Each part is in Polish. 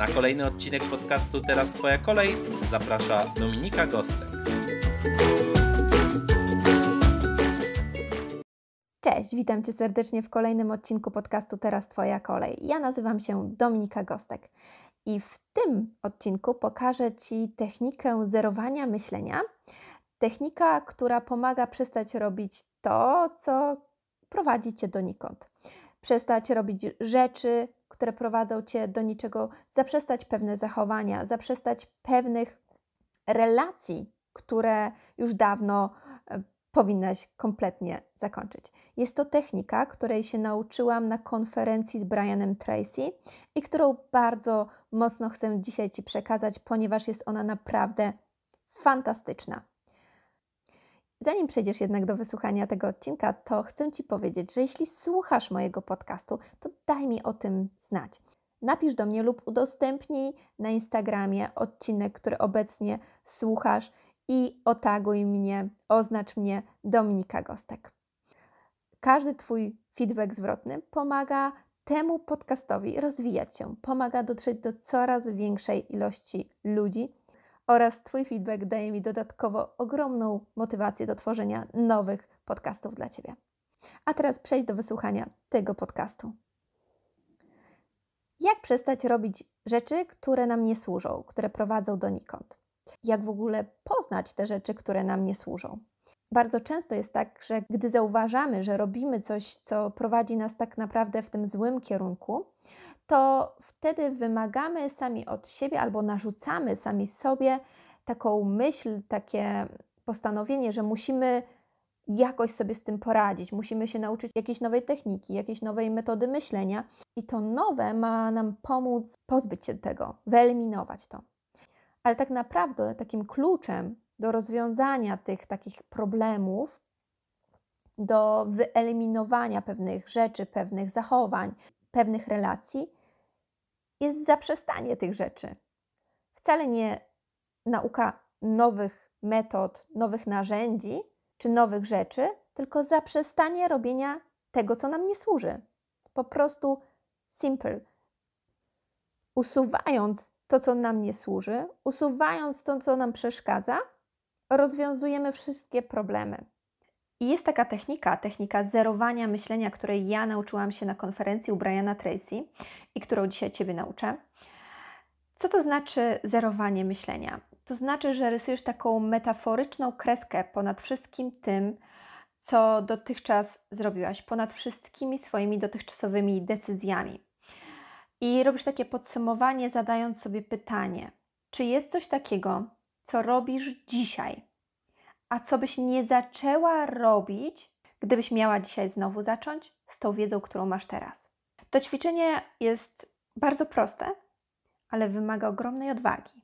Na kolejny odcinek podcastu Teraz Twoja kolej zaprasza Dominika Gostek. Cześć, witam Cię serdecznie w kolejnym odcinku podcastu Teraz Twoja kolej. Ja nazywam się Dominika Gostek i w tym odcinku pokażę Ci technikę zerowania myślenia. Technika, która pomaga przestać robić to, co prowadzi Cię donikąd. Przestać robić rzeczy, które prowadzą cię do niczego, zaprzestać pewne zachowania, zaprzestać pewnych relacji, które już dawno e, powinnaś kompletnie zakończyć. Jest to technika, której się nauczyłam na konferencji z Brianem Tracy i którą bardzo mocno chcę dzisiaj Ci przekazać, ponieważ jest ona naprawdę fantastyczna. Zanim przejdziesz jednak do wysłuchania tego odcinka, to chcę Ci powiedzieć, że jeśli słuchasz mojego podcastu, to daj mi o tym znać. Napisz do mnie lub udostępnij na Instagramie odcinek, który obecnie słuchasz i otaguj mnie, oznacz mnie Dominika Gostek. Każdy Twój feedback zwrotny pomaga temu podcastowi rozwijać się, pomaga dotrzeć do coraz większej ilości ludzi oraz Twój feedback daje mi dodatkowo ogromną motywację do tworzenia nowych podcastów dla Ciebie. A teraz przejdź do wysłuchania tego podcastu. Jak przestać robić rzeczy, które nam nie służą, które prowadzą donikąd? Jak w ogóle poznać te rzeczy, które nam nie służą? Bardzo często jest tak, że gdy zauważamy, że robimy coś, co prowadzi nas tak naprawdę w tym złym kierunku, to wtedy wymagamy sami od siebie albo narzucamy sami sobie taką myśl, takie postanowienie, że musimy jakoś sobie z tym poradzić, musimy się nauczyć jakiejś nowej techniki, jakiejś nowej metody myślenia i to nowe ma nam pomóc pozbyć się tego, wyeliminować to. Ale tak naprawdę takim kluczem do rozwiązania tych takich problemów, do wyeliminowania pewnych rzeczy, pewnych zachowań, pewnych relacji, jest zaprzestanie tych rzeczy. Wcale nie nauka nowych metod, nowych narzędzi czy nowych rzeczy, tylko zaprzestanie robienia tego, co nam nie służy. Po prostu simple. Usuwając to, co nam nie służy, usuwając to, co nam przeszkadza, rozwiązujemy wszystkie problemy. I jest taka technika, technika zerowania myślenia, której ja nauczyłam się na konferencji u Briana Tracy i którą dzisiaj Ciebie nauczę. Co to znaczy zerowanie myślenia? To znaczy, że rysujesz taką metaforyczną kreskę ponad wszystkim tym, co dotychczas zrobiłaś, ponad wszystkimi swoimi dotychczasowymi decyzjami. I robisz takie podsumowanie, zadając sobie pytanie: czy jest coś takiego, co robisz dzisiaj, a co byś nie zaczęła robić, gdybyś miała dzisiaj znowu zacząć z tą wiedzą, którą masz teraz. To ćwiczenie jest bardzo proste, ale wymaga ogromnej odwagi.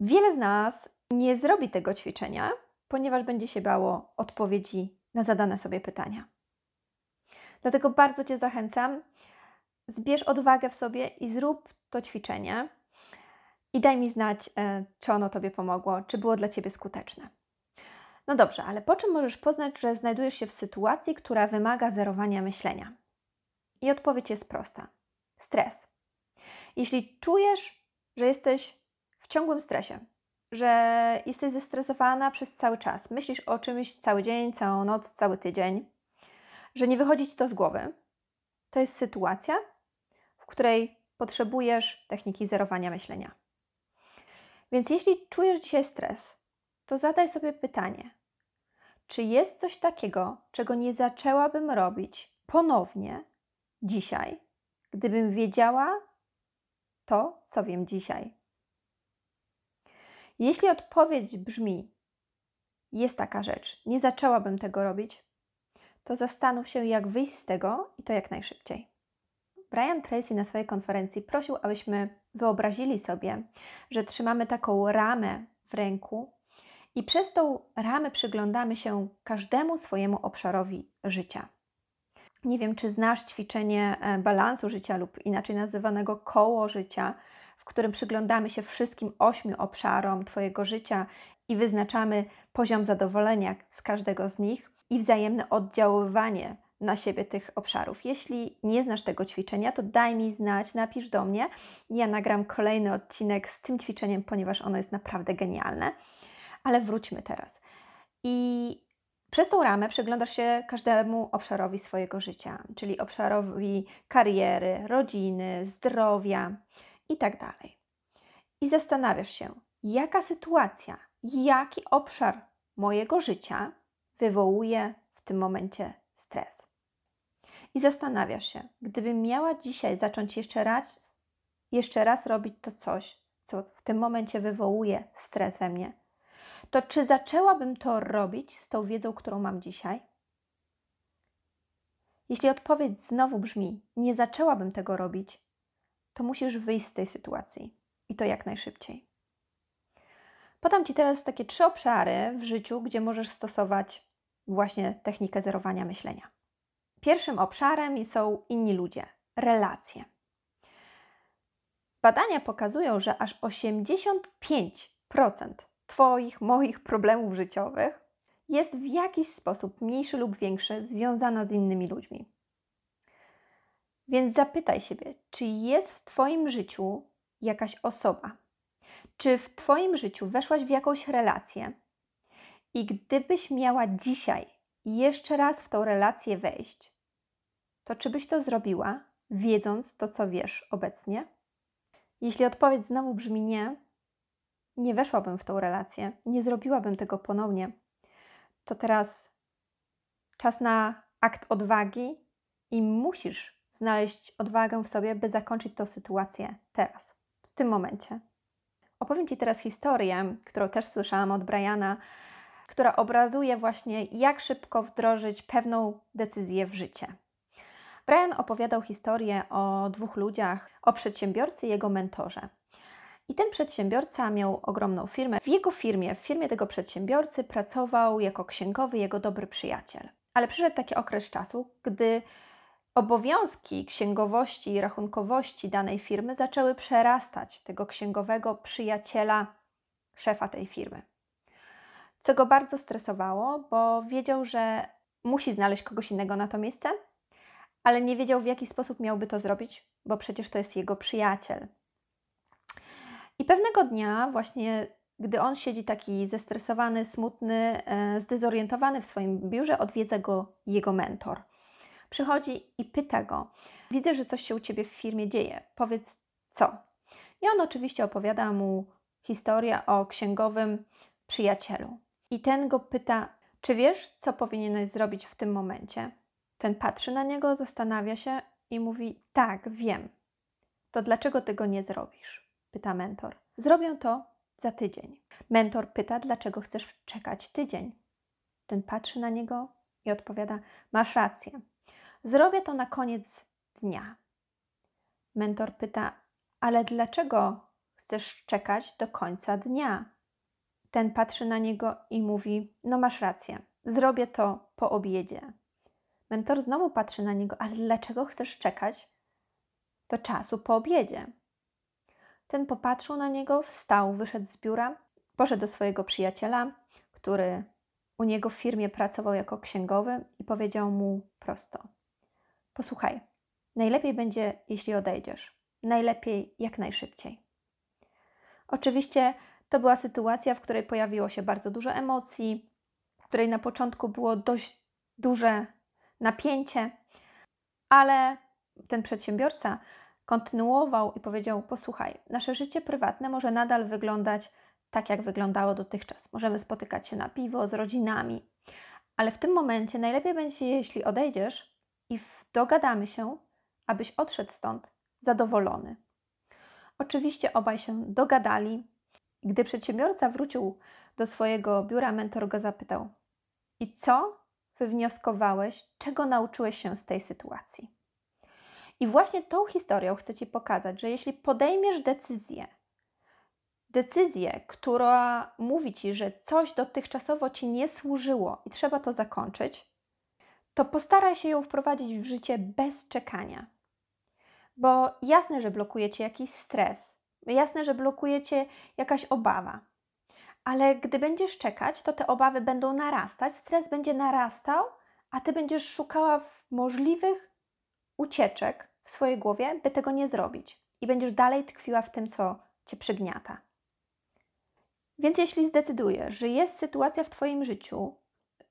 Wiele z nas nie zrobi tego ćwiczenia, ponieważ będzie się bało odpowiedzi na zadane sobie pytania. Dlatego bardzo Cię zachęcam, zbierz odwagę w sobie i zrób to ćwiczenie. I daj mi znać, e, czy ono Tobie pomogło, czy było dla Ciebie skuteczne. No dobrze, ale po czym możesz poznać, że znajdujesz się w sytuacji, która wymaga zerowania myślenia? I odpowiedź jest prosta: stres. Jeśli czujesz, że jesteś w ciągłym stresie, że jesteś zestresowana przez cały czas, myślisz o czymś cały dzień, całą noc, cały tydzień, że nie wychodzi ci to z głowy, to jest sytuacja, w której potrzebujesz techniki zerowania myślenia. Więc jeśli czujesz dzisiaj stres, to zadaj sobie pytanie: czy jest coś takiego, czego nie zaczęłabym robić ponownie dzisiaj, gdybym wiedziała to, co wiem dzisiaj? Jeśli odpowiedź brzmi: jest taka rzecz, nie zaczęłabym tego robić, to zastanów się, jak wyjść z tego i to jak najszybciej. Brian Tracy na swojej konferencji prosił, abyśmy wyobrazili sobie, że trzymamy taką ramę w ręku I przez tą ramę przyglądamy się każdemu swojemu obszarowi życia. Nie wiem, czy znasz ćwiczenie e, balansu życia lub inaczej nazywanego koło życia, w którym przyglądamy się wszystkim ośmiu obszarom Twojego życia i wyznaczamy poziom zadowolenia z każdego z nich i wzajemne oddziaływanie na siebie tych obszarów. Jeśli nie znasz tego ćwiczenia, to daj mi znać, napisz do mnie. Ja nagram kolejny odcinek z tym ćwiczeniem, ponieważ ono jest naprawdę genialne. Ale wróćmy teraz. I przez tą ramę przyglądasz się każdemu obszarowi swojego życia, czyli obszarowi kariery, rodziny, zdrowia itd. Tak I zastanawiasz się, jaka sytuacja, jaki obszar mojego życia wywołuje w tym momencie stres. I zastanawiasz się, gdybym miała dzisiaj zacząć jeszcze raz, jeszcze raz robić to coś, co w tym momencie wywołuje stres we mnie, to czy zaczęłabym to robić z tą wiedzą, którą mam dzisiaj? Jeśli odpowiedź znowu brzmi: Nie zaczęłabym tego robić, to musisz wyjść z tej sytuacji i to jak najszybciej. Podam Ci teraz takie trzy obszary w życiu, gdzie możesz stosować właśnie technikę zerowania myślenia. Pierwszym obszarem są inni ludzie, relacje. Badania pokazują, że aż 85% Twoich, moich problemów życiowych jest w jakiś sposób mniejszy lub większy związana z innymi ludźmi. Więc zapytaj siebie, czy jest w Twoim życiu jakaś osoba, czy w Twoim życiu weszłaś w jakąś relację i gdybyś miała dzisiaj jeszcze raz w tą relację wejść, to czy byś to zrobiła, wiedząc to, co wiesz obecnie? Jeśli odpowiedź znowu brzmi nie, nie weszłabym w tą relację, nie zrobiłabym tego ponownie, to teraz czas na akt odwagi i musisz znaleźć odwagę w sobie, by zakończyć tę sytuację teraz, w tym momencie. Opowiem Ci teraz historię, którą też słyszałam od Briana, która obrazuje właśnie, jak szybko wdrożyć pewną decyzję w życie. Brian opowiadał historię o dwóch ludziach, o przedsiębiorcy i jego mentorze. I ten przedsiębiorca miał ogromną firmę. W jego firmie, w firmie tego przedsiębiorcy pracował jako księgowy jego dobry przyjaciel. Ale przyszedł taki okres czasu, gdy obowiązki księgowości i rachunkowości danej firmy zaczęły przerastać tego księgowego przyjaciela szefa tej firmy. Co go bardzo stresowało, bo wiedział, że musi znaleźć kogoś innego na to miejsce, ale nie wiedział w jaki sposób miałby to zrobić, bo przecież to jest jego przyjaciel. I pewnego dnia, właśnie gdy on siedzi taki zestresowany, smutny, e, zdezorientowany w swoim biurze, odwiedza go jego mentor. Przychodzi i pyta go: Widzę, że coś się u ciebie w firmie dzieje. Powiedz co? I on oczywiście opowiada mu historię o księgowym przyjacielu. I ten go pyta: Czy wiesz, co powinieneś zrobić w tym momencie? Ten patrzy na niego, zastanawia się i mówi: Tak, wiem. To dlaczego tego nie zrobisz? Pyta mentor. Zrobię to za tydzień. Mentor pyta, dlaczego chcesz czekać tydzień. Ten patrzy na niego i odpowiada: Masz rację. Zrobię to na koniec dnia. Mentor pyta: Ale dlaczego chcesz czekać do końca dnia? Ten patrzy na niego i mówi: No, masz rację, zrobię to po obiedzie. Mentor znowu patrzy na niego: Ale dlaczego chcesz czekać do czasu po obiedzie? Ten popatrzył na niego, wstał, wyszedł z biura, poszedł do swojego przyjaciela, który u niego w firmie pracował jako księgowy i powiedział mu prosto: Posłuchaj, najlepiej będzie, jeśli odejdziesz. Najlepiej jak najszybciej. Oczywiście to była sytuacja, w której pojawiło się bardzo dużo emocji, w której na początku było dość duże napięcie, ale ten przedsiębiorca kontynuował i powiedział: Posłuchaj, nasze życie prywatne może nadal wyglądać tak, jak wyglądało dotychczas. Możemy spotykać się na piwo z rodzinami, ale w tym momencie najlepiej będzie, jeśli odejdziesz i dogadamy się, abyś odszedł stąd zadowolony. Oczywiście obaj się dogadali. Gdy przedsiębiorca wrócił do swojego biura, mentor go zapytał: I co wywnioskowałeś, czego nauczyłeś się z tej sytuacji? I właśnie tą historią chcę Ci pokazać, że jeśli podejmiesz decyzję decyzję, która mówi ci, że coś dotychczasowo ci nie służyło i trzeba to zakończyć, to postaraj się ją wprowadzić w życie bez czekania. Bo jasne, że blokuje cię jakiś stres, jasne, że blokuje cię jakaś obawa, ale gdy będziesz czekać, to te obawy będą narastać, stres będzie narastał, a ty będziesz szukała możliwych ucieczek w swojej głowie, by tego nie zrobić. I będziesz dalej tkwiła w tym, co cię przygniata. Więc jeśli zdecydujesz, że jest sytuacja w Twoim życiu,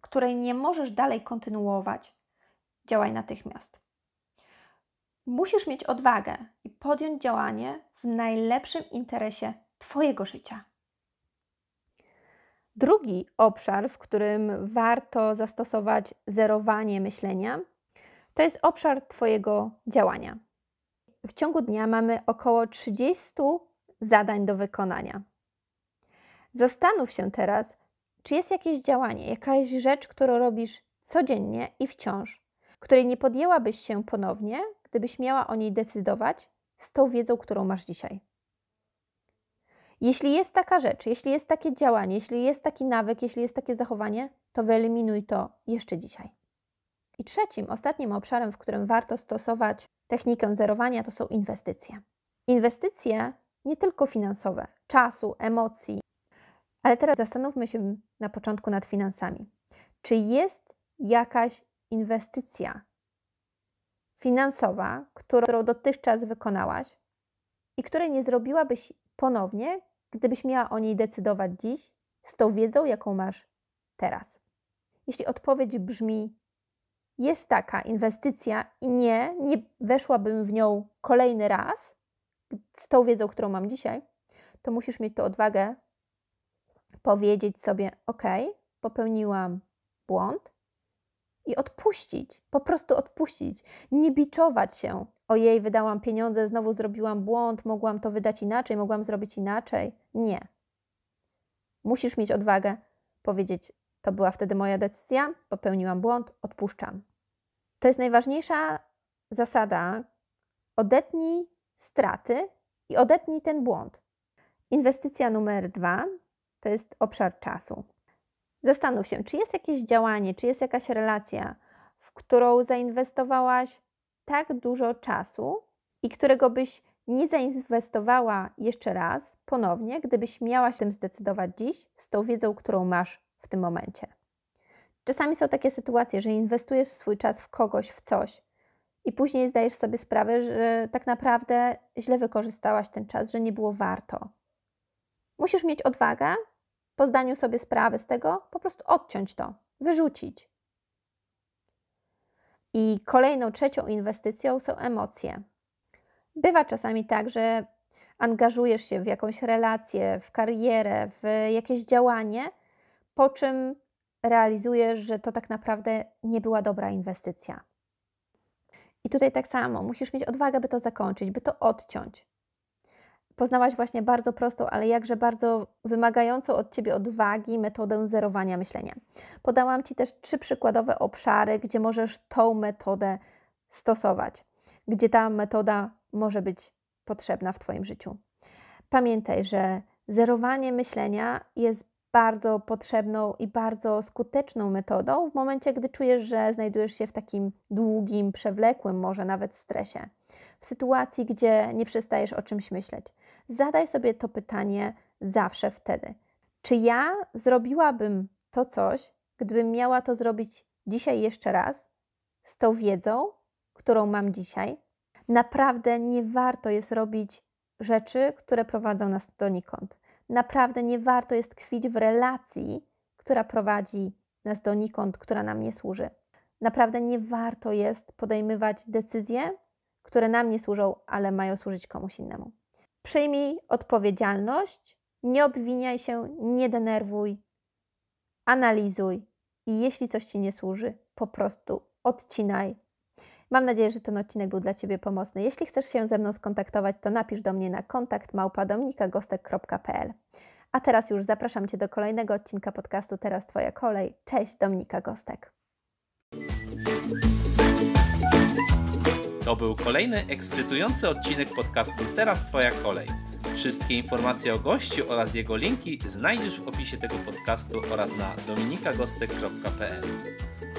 której nie możesz dalej kontynuować, działaj natychmiast. Musisz mieć odwagę i podjąć działanie w najlepszym interesie Twojego życia. Drugi obszar, w którym warto zastosować zerowanie myślenia, to jest obszar Twojego działania. W ciągu dnia mamy około 30 zadań do wykonania. Zastanów się teraz, czy jest jakieś działanie, jakaś rzecz, którą robisz codziennie i wciąż, której nie podjęłabyś się ponownie, gdybyś miała o niej decydować z tą wiedzą, którą masz dzisiaj. Jeśli jest taka rzecz, jeśli jest takie działanie, jeśli jest taki nawyk, jeśli jest takie zachowanie, to wyeliminuj to jeszcze dzisiaj. I trzecim, ostatnim obszarem, w którym warto stosować technikę zerowania, to są inwestycje. Inwestycje nie tylko finansowe, czasu, emocji, ale teraz zastanówmy się na początku nad finansami. Czy jest jakaś inwestycja finansowa, którą dotychczas wykonałaś i której nie zrobiłabyś ponownie, gdybyś miała o niej decydować dziś z tą wiedzą, jaką masz teraz? Jeśli odpowiedź brzmi jest taka inwestycja i nie, nie weszłabym w nią kolejny raz z tą wiedzą, którą mam dzisiaj, to musisz mieć tę odwagę powiedzieć sobie: OK, popełniłam błąd i odpuścić, po prostu odpuścić, nie biczować się. Ojej, wydałam pieniądze, znowu zrobiłam błąd, mogłam to wydać inaczej, mogłam zrobić inaczej. Nie. Musisz mieć odwagę powiedzieć: To była wtedy moja decyzja, popełniłam błąd, odpuszczam. To jest najważniejsza zasada. Odetnij straty i odetnij ten błąd. Inwestycja numer dwa to jest obszar czasu. Zastanów się, czy jest jakieś działanie, czy jest jakaś relacja, w którą zainwestowałaś tak dużo czasu i którego byś nie zainwestowała jeszcze raz, ponownie, gdybyś miała się zdecydować dziś z tą wiedzą, którą masz w tym momencie. Czasami są takie sytuacje, że inwestujesz swój czas w kogoś, w coś i później zdajesz sobie sprawę, że tak naprawdę źle wykorzystałaś ten czas, że nie było warto. Musisz mieć odwagę po zdaniu sobie sprawy z tego, po prostu odciąć to, wyrzucić. I kolejną, trzecią inwestycją są emocje. Bywa czasami tak, że angażujesz się w jakąś relację, w karierę, w jakieś działanie, po czym realizujesz, że to tak naprawdę nie była dobra inwestycja. I tutaj tak samo, musisz mieć odwagę, by to zakończyć, by to odciąć poznałaś właśnie bardzo prostą, ale jakże bardzo wymagającą od Ciebie odwagi metodę zerowania myślenia. Podałam Ci też trzy przykładowe obszary, gdzie możesz tą metodę stosować, gdzie ta metoda może być potrzebna w Twoim życiu. Pamiętaj, że zerowanie myślenia jest bardzo potrzebną i bardzo skuteczną metodą w momencie, gdy czujesz, że znajdujesz się w takim długim, przewlekłym, może nawet stresie. W sytuacji, gdzie nie przestajesz o czymś myśleć. Zadaj sobie to pytanie zawsze wtedy. Czy ja zrobiłabym to coś, gdybym miała to zrobić dzisiaj jeszcze raz, z tą wiedzą, którą mam dzisiaj? Naprawdę nie warto jest robić rzeczy, które prowadzą nas donikąd. Naprawdę nie warto jest tkwić w relacji, która prowadzi nas donikąd, która nam nie służy. Naprawdę nie warto jest podejmować decyzje, które nam nie służą, ale mają służyć komuś innemu. Przyjmij odpowiedzialność, nie obwiniaj się, nie denerwuj, analizuj i jeśli coś Ci nie służy, po prostu odcinaj. Mam nadzieję, że ten odcinek był dla Ciebie pomocny. Jeśli chcesz się ze mną skontaktować, to napisz do mnie na kontakt małpadominikagostek.pl. A teraz już zapraszam Cię do kolejnego odcinka podcastu Teraz Twoja kolej. Cześć, Dominika Gostek. To był kolejny ekscytujący odcinek podcastu Teraz Twoja kolej. Wszystkie informacje o gościu oraz jego linki znajdziesz w opisie tego podcastu oraz na dominikagostek.pl.